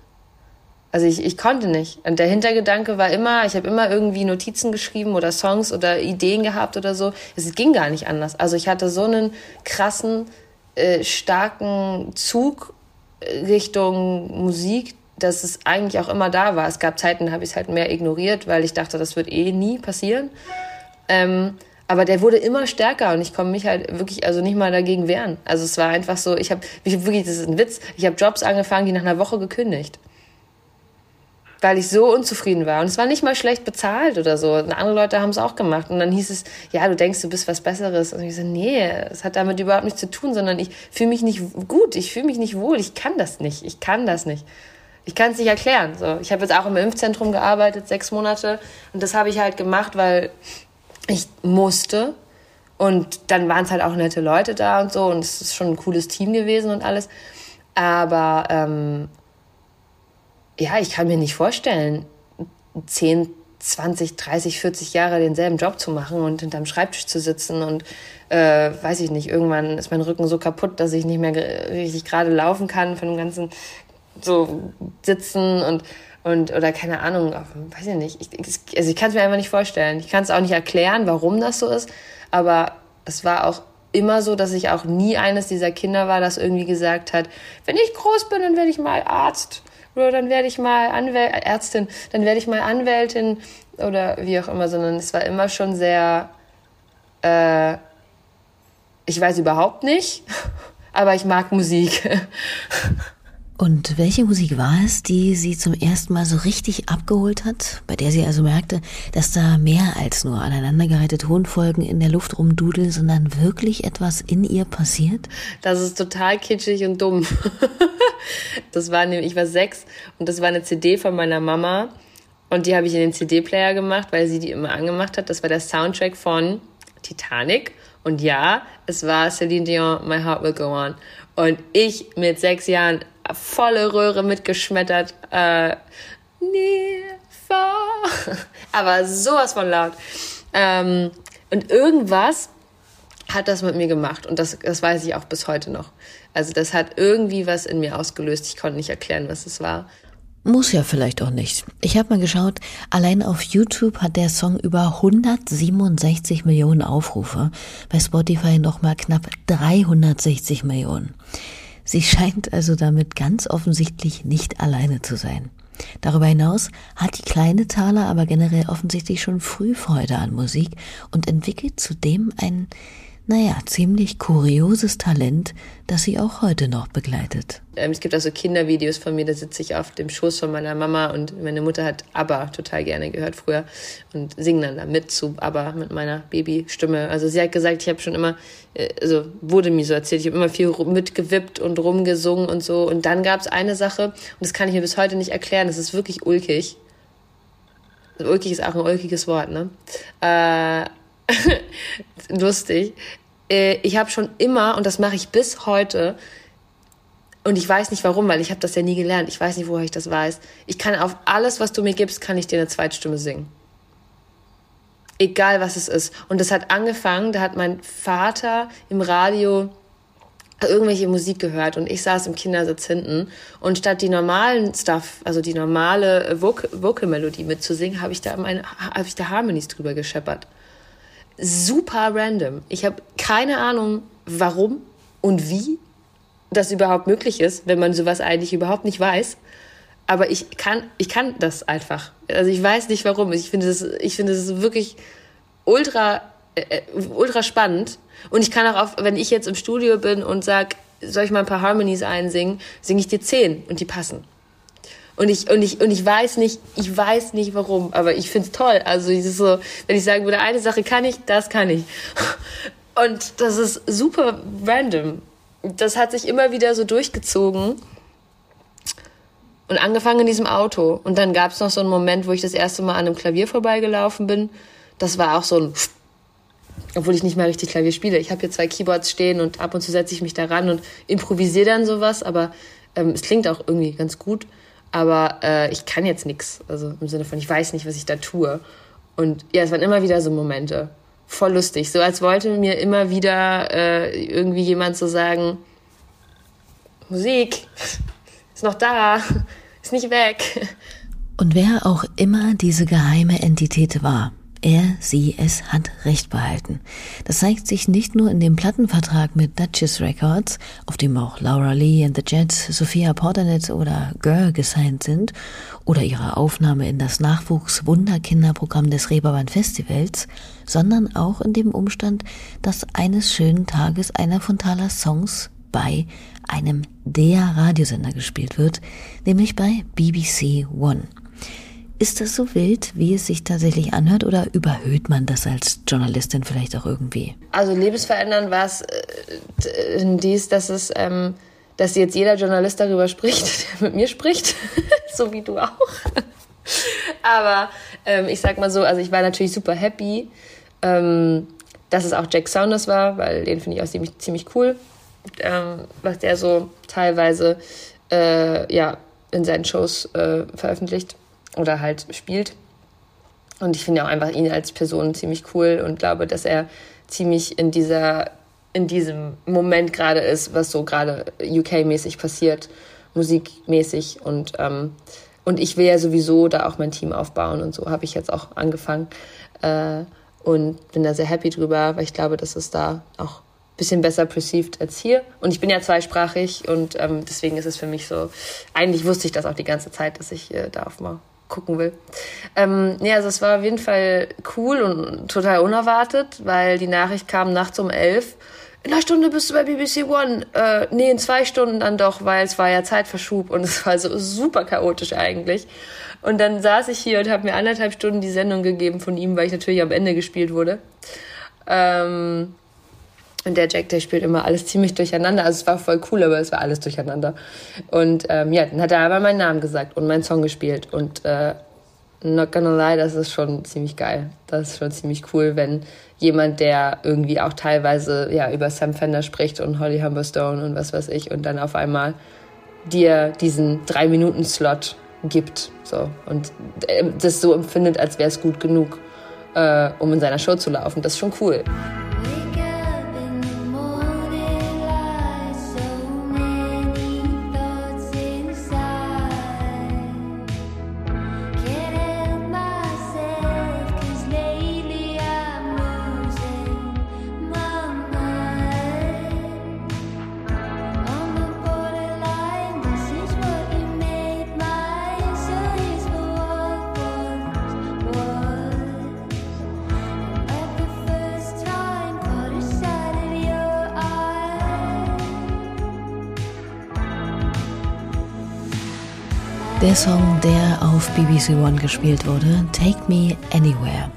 Also ich, ich konnte nicht. Und der Hintergedanke war immer, ich habe immer irgendwie Notizen geschrieben oder Songs oder Ideen gehabt oder so. Es ging gar nicht anders. Also ich hatte so einen krassen, äh, starken Zug Richtung Musik, dass es eigentlich auch immer da war. Es gab Zeiten, da habe ich es halt mehr ignoriert, weil ich dachte, das wird eh nie passieren. Ähm, aber der wurde immer stärker und ich konnte mich halt wirklich also nicht mal dagegen wehren. Also es war einfach so, ich habe wirklich, das ist ein Witz, ich habe Jobs angefangen, die nach einer Woche gekündigt weil ich so unzufrieden war. Und es war nicht mal schlecht bezahlt oder so. Und andere Leute haben es auch gemacht. Und dann hieß es, ja, du denkst, du bist was Besseres. Und ich so, nee, es hat damit überhaupt nichts zu tun, sondern ich fühle mich nicht gut, ich fühle mich nicht wohl, ich kann das nicht, ich kann das nicht. Ich kann es nicht erklären. So, ich habe jetzt auch im Impfzentrum gearbeitet, sechs Monate. Und das habe ich halt gemacht, weil ich musste. Und dann waren es halt auch nette Leute da und so. Und es ist schon ein cooles Team gewesen und alles. Aber ähm, ja, ich kann mir nicht vorstellen, 10, 20, 30, 40 Jahre denselben Job zu machen und hinterm Schreibtisch zu sitzen und äh, weiß ich nicht, irgendwann ist mein Rücken so kaputt, dass ich nicht mehr richtig gerade laufen kann von dem ganzen so sitzen und und oder keine Ahnung, weiß ich nicht. Ich, also ich kann es mir einfach nicht vorstellen. Ich kann es auch nicht erklären, warum das so ist, aber es war auch immer so, dass ich auch nie eines dieser Kinder war, das irgendwie gesagt hat, wenn ich groß bin, dann werde ich mal Arzt oder dann werde ich mal Anwäl Ärztin, dann werde ich mal Anwältin oder wie auch immer, sondern es war immer schon sehr, äh, ich weiß überhaupt nicht, [laughs] aber ich mag Musik. [laughs] Und welche Musik war es, die Sie zum ersten Mal so richtig abgeholt hat, bei der Sie also merkte, dass da mehr als nur aneinandergereihte Tonfolgen in der Luft rumdudeln, sondern wirklich etwas in ihr passiert? Das ist total kitschig und dumm. [laughs] Das war nämlich, ich war sechs und das war eine CD von meiner Mama und die habe ich in den CD-Player gemacht, weil sie die immer angemacht hat. Das war der Soundtrack von Titanic und ja, es war Celine Dion, My Heart Will Go On. Und ich mit sechs Jahren volle Röhre mitgeschmettert. Äh, aber sowas von laut. Ähm, und irgendwas hat das mit mir gemacht und das, das weiß ich auch bis heute noch. Also das hat irgendwie was in mir ausgelöst. Ich konnte nicht erklären, was es war. Muss ja vielleicht auch nicht. Ich habe mal geschaut, allein auf YouTube hat der Song über 167 Millionen Aufrufe, bei Spotify nochmal knapp 360 Millionen. Sie scheint also damit ganz offensichtlich nicht alleine zu sein. Darüber hinaus hat die kleine Thaler aber generell offensichtlich schon früh Freude an Musik und entwickelt zudem ein naja, ziemlich kurioses Talent, das sie auch heute noch begleitet. Ähm, es gibt also Kindervideos von mir, da sitze ich auf dem Schoß von meiner Mama und meine Mutter hat ABBA total gerne gehört früher und singen dann da mit zu ABBA mit meiner Babystimme. Also sie hat gesagt, ich habe schon immer, äh, also wurde mir so erzählt, ich habe immer viel mitgewippt und rumgesungen und so. Und dann gab es eine Sache, und das kann ich mir bis heute nicht erklären, das ist wirklich ulkig. Ulkig ist auch ein ulkiges Wort, ne? Äh, [laughs] lustig. Äh, ich habe schon immer, und das mache ich bis heute, und ich weiß nicht warum, weil ich habe das ja nie gelernt. Ich weiß nicht, woher ich das weiß. Ich kann auf alles, was du mir gibst, kann ich dir eine Zweitstimme singen. Egal was es ist. Und das hat angefangen, da hat mein Vater im Radio irgendwelche Musik gehört und ich saß im Kindersitz hinten und statt die normalen Stuff, also die normale Vocal-Melodie mitzusingen, habe ich da meine, habe ich da Harmonies drüber gescheppert. Super random. Ich habe keine Ahnung, warum und wie das überhaupt möglich ist, wenn man sowas eigentlich überhaupt nicht weiß. Aber ich kann, ich kann das einfach. Also ich weiß nicht warum. Ich finde es, ich wirklich ultra, äh, ultra spannend. Und ich kann auch, auf, wenn ich jetzt im Studio bin und sag, soll ich mal ein paar Harmonies einsingen, singe ich dir zehn und die passen. Und ich, und ich, und ich weiß nicht, ich weiß nicht warum, aber ich find's toll. Also, es ist so, wenn ich sagen würde, eine Sache kann ich, das kann ich. [laughs] Und das ist super random. Das hat sich immer wieder so durchgezogen. Und angefangen in diesem Auto. Und dann gab's noch so einen Moment, wo ich das erste Mal an einem Klavier vorbeigelaufen bin. Das war auch so ein obwohl ich nicht mehr richtig Klavier spiele. Ich habe hier zwei Keyboards stehen und ab und zu setze ich mich da ran und improvisiere dann sowas, aber ähm, es klingt auch irgendwie ganz gut. Aber äh, ich kann jetzt nichts. Also im Sinne von, ich weiß nicht, was ich da tue. Und ja, es waren immer wieder so Momente. Voll lustig. So als wollte mir immer wieder äh, irgendwie jemand so sagen, Musik ist noch da, ist nicht weg. Und wer auch immer diese geheime Entität war, er, sie, es hat Recht behalten. Das zeigt sich nicht nur in dem Plattenvertrag mit Duchess Records, auf dem auch Laura Lee and the Jets, Sophia Portanet oder Girl gesigned sind, oder ihrer Aufnahme in das Nachwuchs-Wunderkinderprogramm des Reeperbahn Festivals, sondern auch in dem Umstand, dass eines schönen Tages einer von Thalers Songs bei einem der Radiosender gespielt wird, nämlich bei BBC One. Ist das so wild, wie es sich tatsächlich anhört, oder überhöht man das als Journalistin vielleicht auch irgendwie? Also lebensverändernd war es äh, dies, dass es, ähm, dass jetzt jeder Journalist darüber spricht, [laughs] der mit mir spricht, [laughs] so wie du auch. Aber ähm, ich sag mal so, also ich war natürlich super happy, ähm, dass es auch Jack Saunders war, weil den finde ich auch ziemlich, ziemlich cool, ähm, was der so teilweise äh, ja, in seinen Shows äh, veröffentlicht oder halt spielt. Und ich finde auch einfach ihn als Person ziemlich cool und glaube, dass er ziemlich in dieser in diesem Moment gerade ist, was so gerade UK-mäßig passiert, musikmäßig und ähm, und ich will ja sowieso da auch mein Team aufbauen und so habe ich jetzt auch angefangen äh, und bin da sehr happy drüber, weil ich glaube, dass es da auch ein bisschen besser perceived als hier. Und ich bin ja zweisprachig und ähm, deswegen ist es für mich so, eigentlich wusste ich das auch die ganze Zeit, dass ich äh, da auf mal gucken will. Ähm, ja, also es war auf jeden Fall cool und total unerwartet, weil die Nachricht kam nachts um elf. In einer Stunde bist du bei BBC One. Äh, nee, in zwei Stunden dann doch, weil es war ja Zeitverschub und [laughs] es war so super chaotisch eigentlich. Und dann saß ich hier und habe mir anderthalb Stunden die Sendung gegeben von ihm, weil ich natürlich am Ende gespielt wurde. Ähm, und der Jack, der spielt immer alles ziemlich durcheinander. Also es war voll cool, aber es war alles durcheinander. Und ähm, ja, dann hat er aber meinen Namen gesagt und meinen Song gespielt. Und äh, not gonna lie, das ist schon ziemlich geil. Das ist schon ziemlich cool, wenn jemand, der irgendwie auch teilweise ja über Sam Fender spricht und Holly Humberstone und was weiß ich und dann auf einmal dir diesen drei Minuten Slot gibt so und äh, das so empfindet, als wäre es gut genug, äh, um in seiner Show zu laufen. Das ist schon cool. Der Song, der auf BBC One gespielt wurde, Take Me Anywhere.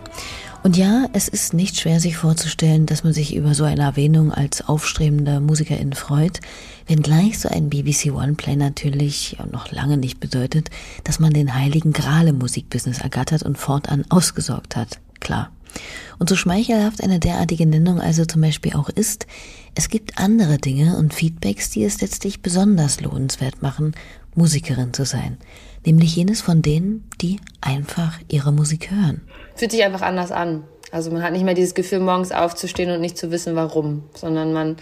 Und ja, es ist nicht schwer sich vorzustellen, dass man sich über so eine Erwähnung als aufstrebender Musikerin freut, wenngleich so ein BBC One Play natürlich noch lange nicht bedeutet, dass man den heiligen Gral im Musikbusiness ergattert und fortan ausgesorgt hat. Klar. Und so schmeichelhaft eine derartige Nennung also zum Beispiel auch ist, es gibt andere Dinge und Feedbacks, die es letztlich besonders lohnenswert machen Musikerin zu sein. Nämlich jenes von denen, die einfach ihre Musik hören. Fühlt sich einfach anders an. Also man hat nicht mehr dieses Gefühl, morgens aufzustehen und nicht zu wissen, warum, sondern man,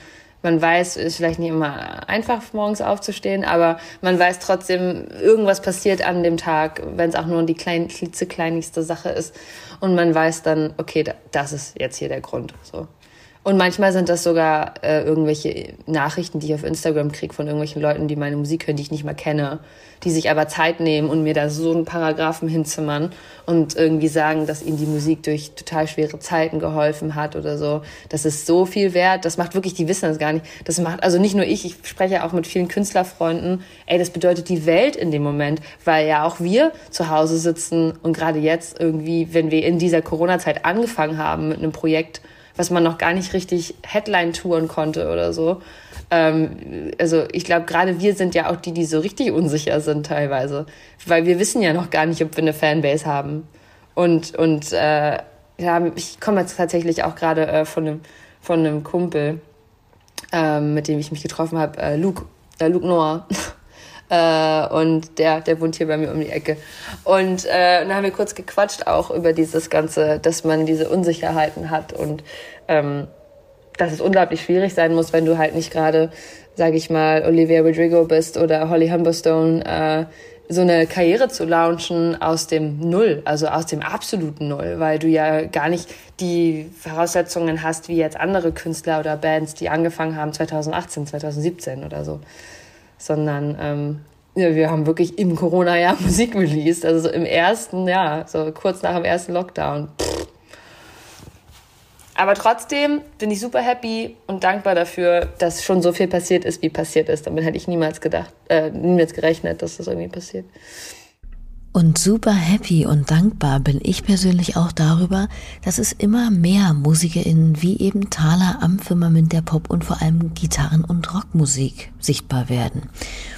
Man weiß, es ist vielleicht nicht immer einfach, morgens aufzustehen, aber man weiß trotzdem, irgendwas passiert an dem Tag, wenn es auch nur die klein, klitzekleinigste Sache ist. Und man weiß dann, okay, das ist jetzt hier der Grund. So. Und manchmal sind das sogar äh, irgendwelche Nachrichten, die ich auf Instagram kriege von irgendwelchen Leuten, die meine Musik hören, die ich nicht mehr kenne, die sich aber Zeit nehmen und mir da so einen Paragraphen hinzimmern und irgendwie sagen, dass ihnen die Musik durch total schwere Zeiten geholfen hat oder so. Das ist so viel wert. Das macht wirklich, die wissen das gar nicht. Das macht, also nicht nur ich, ich spreche auch mit vielen Künstlerfreunden. Ey, das bedeutet die Welt in dem Moment, weil ja auch wir zu Hause sitzen und gerade jetzt irgendwie, wenn wir in dieser Corona-Zeit angefangen haben mit einem Projekt, was man noch gar nicht richtig Headline touren konnte oder so. Ähm, also ich glaube, gerade wir sind ja auch die, die so richtig unsicher sind teilweise, weil wir wissen ja noch gar nicht, ob wir eine Fanbase haben. Und und äh, ja, ich komme jetzt tatsächlich auch gerade äh, von einem von Kumpel, äh, mit dem ich mich getroffen habe, äh, Luke, äh, Luke Noah. [laughs] Äh, und der, der wohnt hier bei mir um die Ecke. Und äh, dann haben wir kurz gequatscht auch über dieses Ganze, dass man diese Unsicherheiten hat und ähm, dass es unglaublich schwierig sein muss, wenn du halt nicht gerade, sag ich mal, Olivia Rodrigo bist oder Holly Humberstone, äh, so eine Karriere zu launchen aus dem Null, also aus dem absoluten Null, weil du ja gar nicht die Voraussetzungen hast wie jetzt andere Künstler oder Bands, die angefangen haben 2018, 2017 oder so sondern ähm, ja, wir haben wirklich im Corona-Jahr [laughs] Musik released, also so im ersten Jahr, so kurz nach dem ersten Lockdown. Aber trotzdem bin ich super happy und dankbar dafür, dass schon so viel passiert ist, wie passiert ist. Damit hätte ich niemals gedacht, äh, niemals gerechnet, dass das irgendwie passiert. Und super happy und dankbar bin ich persönlich auch darüber, dass es immer mehr MusikerInnen wie eben Thaler am Firmament der Pop- und vor allem Gitarren- und Rockmusik sichtbar werden.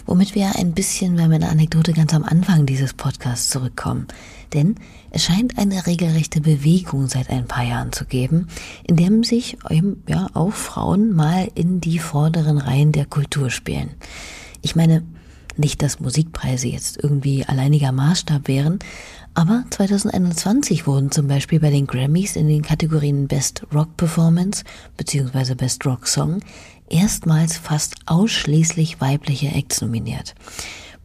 Womit wir ein bisschen, wir eine Anekdote ganz am Anfang dieses Podcasts zurückkommen. Denn es scheint eine regelrechte Bewegung seit ein paar Jahren zu geben, in dem sich eben, ja, auch Frauen mal in die vorderen Reihen der Kultur spielen. Ich meine, nicht, dass Musikpreise jetzt irgendwie alleiniger Maßstab wären, aber 2021 wurden zum Beispiel bei den Grammys in den Kategorien Best Rock Performance bzw. Best Rock Song erstmals fast ausschließlich weibliche Acts nominiert.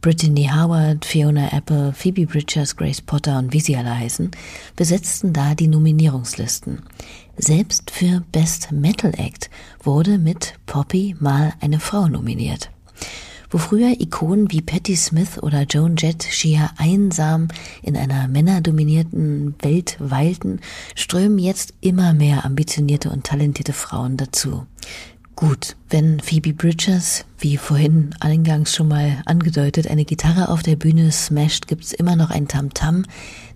Brittany Howard, Fiona Apple, Phoebe Bridgers, Grace Potter und wie sie alle heißen, besetzten da die Nominierungslisten. Selbst für Best Metal Act wurde mit Poppy mal eine Frau nominiert. Wo früher Ikonen wie Patti Smith oder Joan Jett schier einsam in einer männerdominierten Welt weilten, strömen jetzt immer mehr ambitionierte und talentierte Frauen dazu. Gut, wenn Phoebe Bridgers, wie vorhin eingangs schon mal angedeutet, eine Gitarre auf der Bühne smasht, gibt's immer noch ein Tamtam, -Tam,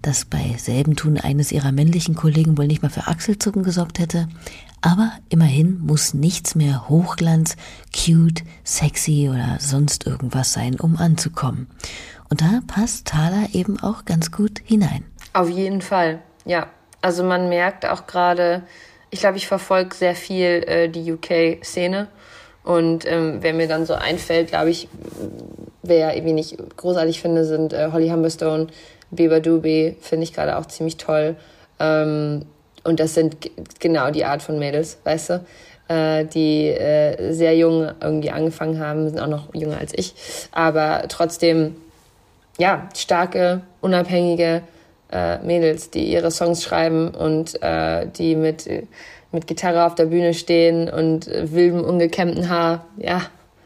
das bei selben Tun eines ihrer männlichen Kollegen wohl nicht mal für Achselzucken gesorgt hätte. Aber immerhin muss nichts mehr Hochglanz, cute, sexy oder sonst irgendwas sein, um anzukommen. Und da passt Thaler eben auch ganz gut hinein. Auf jeden Fall, ja. Also man merkt auch gerade, ich glaube, ich verfolge sehr viel äh, die UK-Szene. Und ähm, wer mir dann so einfällt, glaube ich, wer irgendwie nicht großartig finde, sind äh, Holly Humberstone, Bieber Doobie, finde ich gerade auch ziemlich toll. Ähm, und das sind genau die Art von Mädels, weißt du, äh, die äh, sehr jung irgendwie angefangen haben, sind auch noch jünger als ich, aber trotzdem, ja, starke, unabhängige äh, Mädels, die ihre Songs schreiben und äh, die mit, mit Gitarre auf der Bühne stehen und wildem, ungekämmten Haar, ja,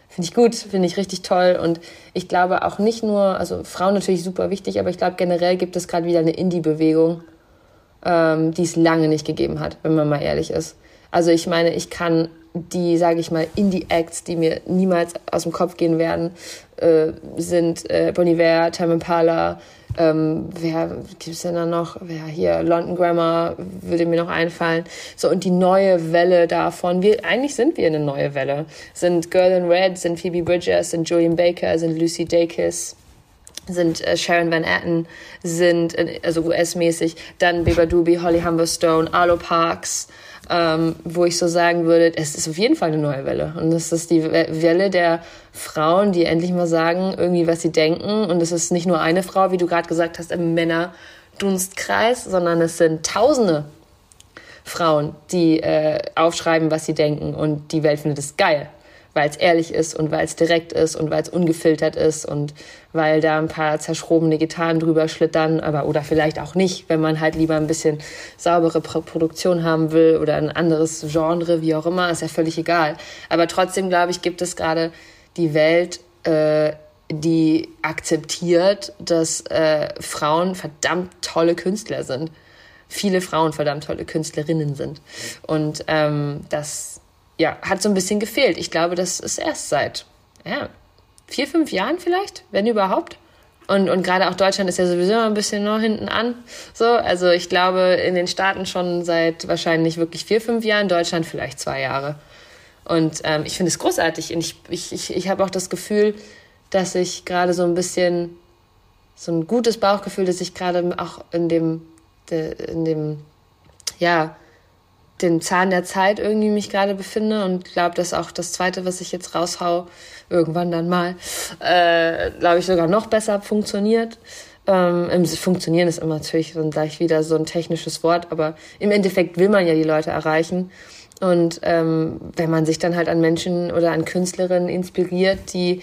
finde ich gut, finde ich richtig toll. Und ich glaube auch nicht nur, also Frauen natürlich super wichtig, aber ich glaube generell gibt es gerade wieder eine Indie-Bewegung ähm, die es lange nicht gegeben hat, wenn man mal ehrlich ist. Also ich meine, ich kann die, sage ich mal, Indie-Acts, die mir niemals aus dem Kopf gehen werden, äh, sind äh, Bon Iver, Time Impala, ähm, wer gibt's denn da noch? Wer hier? London Grammar würde mir noch einfallen. So, und die neue Welle davon. Wir, eigentlich sind wir eine neue Welle. Sind Girl in Red, sind Phoebe Bridgers, sind Julian Baker, sind Lucy Dacus, sind äh, Sharon Van Etten, sind äh, also US-mäßig, dann Beba Doobie, Holly Humberstone, Arlo Parks, ähm, wo ich so sagen würde, es ist auf jeden Fall eine neue Welle. Und das ist die Welle der Frauen, die endlich mal sagen, irgendwie, was sie denken. Und es ist nicht nur eine Frau, wie du gerade gesagt hast, im Männerdunstkreis, sondern es sind Tausende Frauen, die äh, aufschreiben, was sie denken und die Welt findet es geil weil es ehrlich ist und weil es direkt ist und weil es ungefiltert ist und weil da ein paar zerschrobene Gitarren drüber schlittern, aber oder vielleicht auch nicht, wenn man halt lieber ein bisschen saubere Produktion haben will oder ein anderes Genre, wie auch immer, ist ja völlig egal. Aber trotzdem, glaube ich, gibt es gerade die Welt, äh, die akzeptiert, dass äh, Frauen verdammt tolle Künstler sind. Viele Frauen verdammt tolle Künstlerinnen sind. Und ähm, das ja, hat so ein bisschen gefehlt. Ich glaube, das ist erst seit ja, vier, fünf Jahren vielleicht, wenn überhaupt. Und, und gerade auch Deutschland ist ja sowieso ein bisschen noch hinten an. So, also ich glaube, in den Staaten schon seit wahrscheinlich wirklich vier, fünf Jahren, Deutschland vielleicht zwei Jahre. Und ähm, ich finde es großartig. Und ich, ich, ich, ich habe auch das Gefühl, dass ich gerade so ein bisschen so ein gutes Bauchgefühl, dass ich gerade auch in dem, in dem, ja, den Zahn der Zeit irgendwie mich gerade befinde und glaube, dass auch das zweite, was ich jetzt raushau, irgendwann dann mal, äh, glaube ich, sogar noch besser funktioniert. Ähm, funktionieren ist immer natürlich dann gleich wieder so ein technisches Wort, aber im Endeffekt will man ja die Leute erreichen. Und ähm, wenn man sich dann halt an Menschen oder an Künstlerinnen inspiriert, die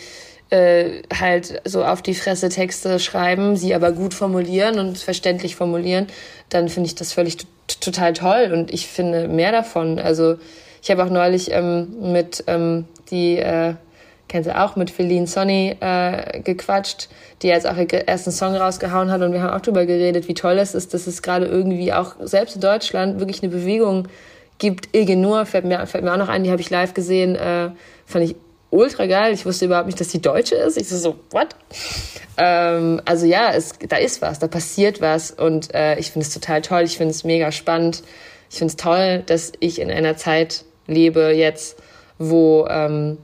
äh, halt so auf die Fresse Texte schreiben, sie aber gut formulieren und verständlich formulieren, dann finde ich das völlig total toll und ich finde mehr davon. Also ich habe auch neulich ähm, mit ähm, die äh, kennt ihr auch mit Feline Sonny äh, gequatscht, die jetzt auch ihren ersten Song rausgehauen hat und wir haben auch darüber geredet, wie toll es ist, dass es gerade irgendwie auch selbst in Deutschland wirklich eine Bewegung gibt. Ilge Nur fällt mir, fällt mir auch noch ein, die habe ich live gesehen, äh, fand ich ultra geil. Ich wusste überhaupt nicht, dass die Deutsche ist. Ich so, so what? Ähm, also ja, es, da ist was, da passiert was und äh, ich finde es total toll. Ich finde es mega spannend. Ich finde es toll, dass ich in einer Zeit lebe jetzt, wo ähm,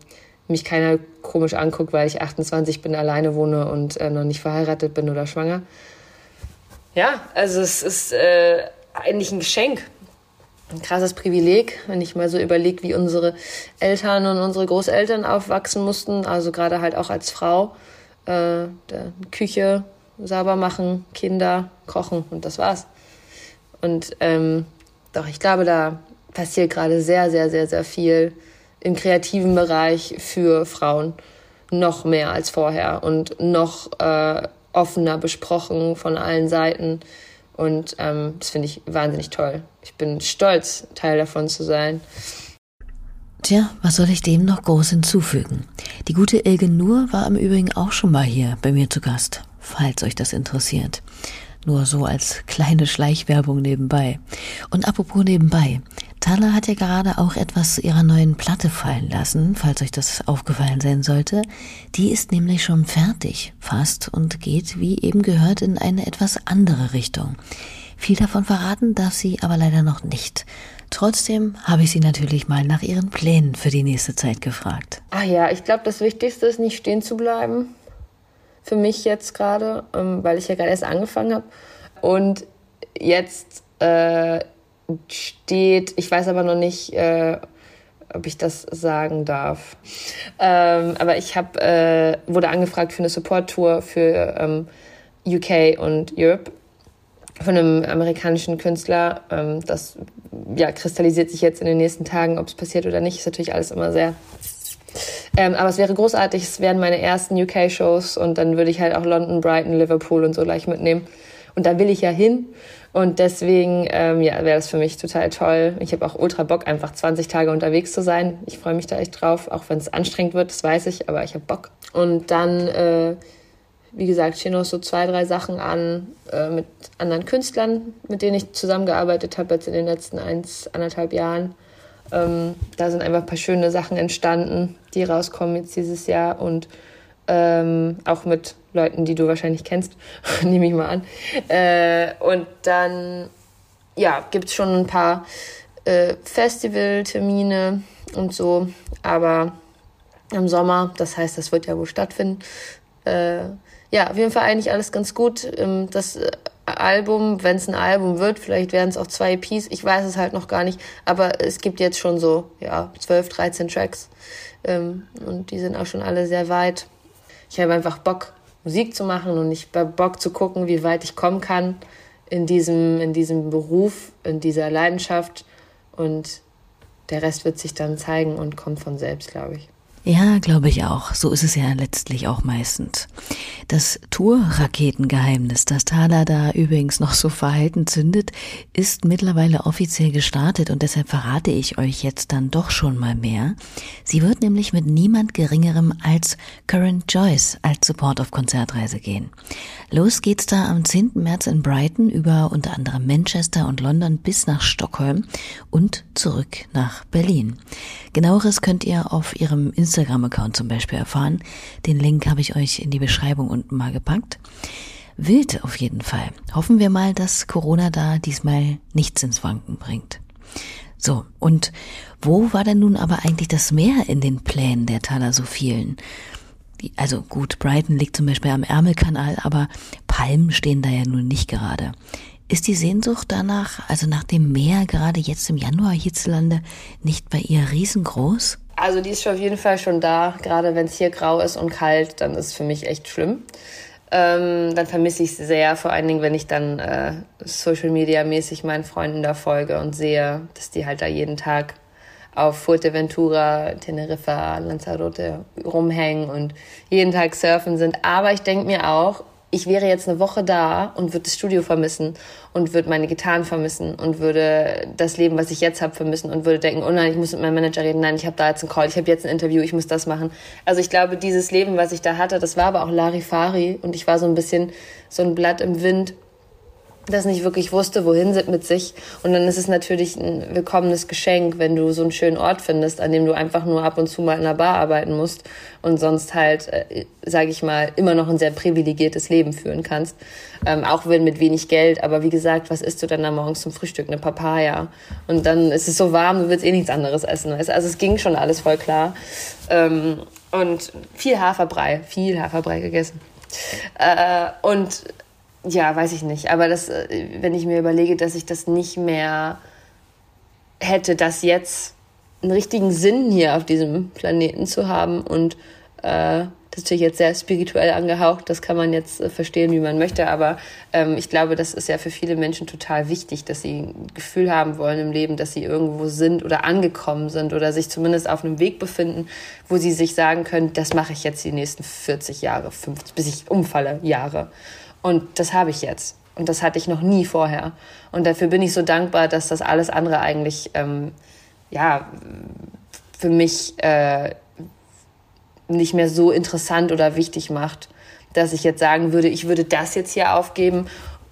mich keiner komisch anguckt, weil ich 28 bin, alleine wohne und äh, noch nicht verheiratet bin oder schwanger. Ja, also es ist äh, eigentlich ein Geschenk ein krasses Privileg, wenn ich mal so überlege, wie unsere Eltern und unsere Großeltern aufwachsen mussten. Also gerade halt auch als Frau. Äh, Küche sauber machen, Kinder kochen und das war's. Und ähm, doch, ich glaube, da passiert gerade sehr, sehr, sehr, sehr viel im kreativen Bereich für Frauen. Noch mehr als vorher und noch äh, offener besprochen von allen Seiten. Und ähm, das finde ich wahnsinnig toll. Ich bin stolz, Teil davon zu sein. Tja, was soll ich dem noch groß hinzufügen? Die gute Ilge Nur war im Übrigen auch schon mal hier bei mir zu Gast, falls euch das interessiert. Nur so als kleine Schleichwerbung nebenbei. Und apropos nebenbei. Thala hat ja gerade auch etwas zu ihrer neuen Platte fallen lassen, falls euch das aufgefallen sein sollte. Die ist nämlich schon fertig, fast, und geht, wie eben gehört, in eine etwas andere Richtung. Viel davon verraten darf sie aber leider noch nicht. Trotzdem habe ich sie natürlich mal nach ihren Plänen für die nächste Zeit gefragt. Ach ja, ich glaube, das Wichtigste ist, nicht stehen zu bleiben für mich jetzt gerade, ähm, weil ich ja gerade erst angefangen habe. Und jetzt äh, steht, ich weiß aber noch nicht, äh, ob ich das sagen darf. Ähm, aber ich hab, äh, wurde angefragt für eine Support-Tour für ähm, UK und Europe von einem amerikanischen Künstler. Ähm, das ja, kristallisiert sich jetzt in den nächsten Tagen, ob es passiert oder nicht. Ist natürlich alles immer sehr ähm, aber es wäre großartig, es wären meine ersten UK-Shows und dann würde ich halt auch London, Brighton, Liverpool und so gleich mitnehmen. Und da will ich ja hin. Und deswegen ähm, ja, wäre das für mich total toll. Ich habe auch ultra Bock, einfach 20 Tage unterwegs zu sein. Ich freue mich da echt drauf, auch wenn es anstrengend wird, das weiß ich, aber ich habe Bock. Und dann, äh, wie gesagt, stehen noch so zwei, drei Sachen an äh, mit anderen Künstlern, mit denen ich zusammengearbeitet habe jetzt in den letzten eins, anderthalb Jahren. Ähm, da sind einfach ein paar schöne Sachen entstanden, die rauskommen jetzt dieses Jahr und ähm, auch mit Leuten, die du wahrscheinlich kennst, [laughs] nehme ich mal an. Äh, und dann, ja, gibt es schon ein paar äh, Festivaltermine und so, aber im Sommer, das heißt, das wird ja wohl stattfinden. Äh, ja, auf jeden Fall eigentlich alles ganz gut. Ähm, das Album, wenn es ein Album wird, vielleicht werden es auch zwei EPs, ich weiß es halt noch gar nicht, aber es gibt jetzt schon so, ja, 12, 13 Tracks ähm, und die sind auch schon alle sehr weit. Ich habe einfach Bock, Musik zu machen und ich habe Bock zu gucken, wie weit ich kommen kann in diesem, in diesem Beruf, in dieser Leidenschaft und der Rest wird sich dann zeigen und kommt von selbst, glaube ich. Ja, glaube ich auch. So ist es ja letztlich auch meistens. Das Tour-Raketengeheimnis, das Thaler da übrigens noch so verhalten zündet, ist mittlerweile offiziell gestartet und deshalb verrate ich euch jetzt dann doch schon mal mehr. Sie wird nämlich mit niemand geringerem als Current Joyce als Support auf Konzertreise gehen. Los geht's da am 10. März in Brighton über unter anderem Manchester und London bis nach Stockholm und zurück nach Berlin. Genaueres könnt ihr auf ihrem Instagram-Account zum Beispiel erfahren. Den Link habe ich euch in die Beschreibung unten mal gepackt. Wild auf jeden Fall. Hoffen wir mal, dass Corona da diesmal nichts ins Wanken bringt. So, und wo war denn nun aber eigentlich das Meer in den Plänen der Thalasophilen? Also gut, Brighton liegt zum Beispiel am Ärmelkanal, aber Palmen stehen da ja nun nicht gerade. Ist die Sehnsucht danach, also nach dem Meer, gerade jetzt im Januar hierzulande, nicht bei ihr riesengroß? Also die ist auf jeden Fall schon da. Gerade wenn es hier grau ist und kalt, dann ist es für mich echt schlimm. Ähm, dann vermisse ich es sehr, vor allen Dingen, wenn ich dann äh, Social Media mäßig meinen Freunden da folge und sehe, dass die halt da jeden Tag auf Fuerteventura, Teneriffa, Lanzarote rumhängen und jeden Tag surfen sind. Aber ich denke mir auch, ich wäre jetzt eine Woche da und würde das Studio vermissen und würde meine Gitarren vermissen und würde das Leben, was ich jetzt habe, vermissen und würde denken, oh nein, ich muss mit meinem Manager reden, nein, ich habe da jetzt einen Call, ich habe jetzt ein Interview, ich muss das machen. Also ich glaube, dieses Leben, was ich da hatte, das war aber auch Larifari und ich war so ein bisschen so ein Blatt im Wind das nicht wirklich wusste, wohin sind mit sich. Und dann ist es natürlich ein willkommenes Geschenk, wenn du so einen schönen Ort findest, an dem du einfach nur ab und zu mal in einer Bar arbeiten musst und sonst halt, äh, sage ich mal, immer noch ein sehr privilegiertes Leben führen kannst. Ähm, auch wenn mit wenig Geld. Aber wie gesagt, was isst du dann da morgens zum Frühstück? Eine Papaya. Und dann ist es so warm, du willst eh nichts anderes essen. Also es ging schon alles voll klar. Ähm, und viel Haferbrei, viel Haferbrei gegessen. Äh, und ja, weiß ich nicht. Aber das, äh, wenn ich mir überlege, dass ich das nicht mehr hätte, das jetzt einen richtigen Sinn hier auf diesem Planeten zu haben und äh, das ist natürlich jetzt sehr spirituell angehaucht, das kann man jetzt äh, verstehen, wie man möchte, aber ähm, ich glaube, das ist ja für viele Menschen total wichtig, dass sie ein Gefühl haben wollen im Leben, dass sie irgendwo sind oder angekommen sind oder sich zumindest auf einem Weg befinden, wo sie sich sagen können, das mache ich jetzt die nächsten 40 Jahre, 50, bis ich umfalle, Jahre. Und das habe ich jetzt. Und das hatte ich noch nie vorher. Und dafür bin ich so dankbar, dass das alles andere eigentlich, ähm, ja, für mich äh, nicht mehr so interessant oder wichtig macht, dass ich jetzt sagen würde, ich würde das jetzt hier aufgeben,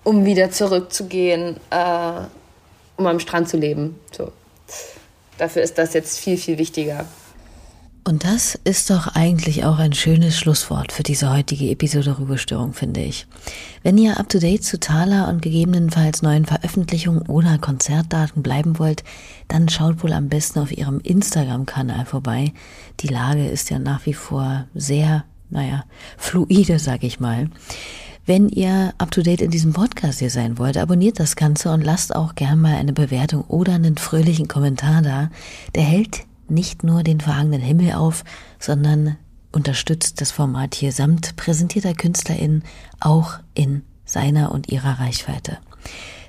um wieder zurückzugehen, äh, um am Strand zu leben. So. Dafür ist das jetzt viel, viel wichtiger. Und das ist doch eigentlich auch ein schönes Schlusswort für diese heutige Episode Ruhestörung, finde ich. Wenn ihr up to date zu Thaler und gegebenenfalls neuen Veröffentlichungen oder Konzertdaten bleiben wollt, dann schaut wohl am besten auf ihrem Instagram-Kanal vorbei. Die Lage ist ja nach wie vor sehr, naja, fluide, sag ich mal. Wenn ihr up to date in diesem Podcast hier sein wollt, abonniert das Ganze und lasst auch gern mal eine Bewertung oder einen fröhlichen Kommentar da. Der hält nicht nur den verhangenen Himmel auf, sondern unterstützt das Format hier samt präsentierter KünstlerInnen auch in seiner und ihrer Reichweite.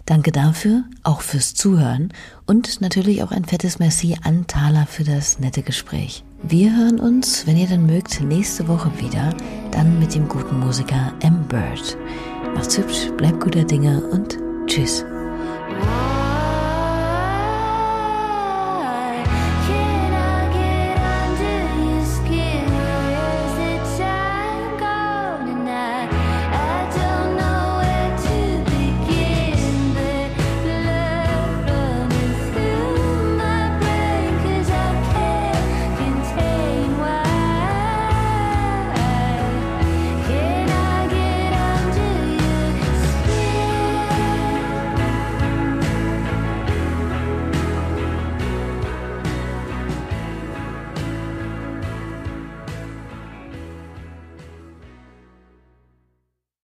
Danke dafür, auch fürs Zuhören und natürlich auch ein fettes Merci an Thaler für das nette Gespräch. Wir hören uns, wenn ihr dann mögt, nächste Woche wieder, dann mit dem guten Musiker M. Bird. Macht's hübsch, bleibt guter Dinge und tschüss.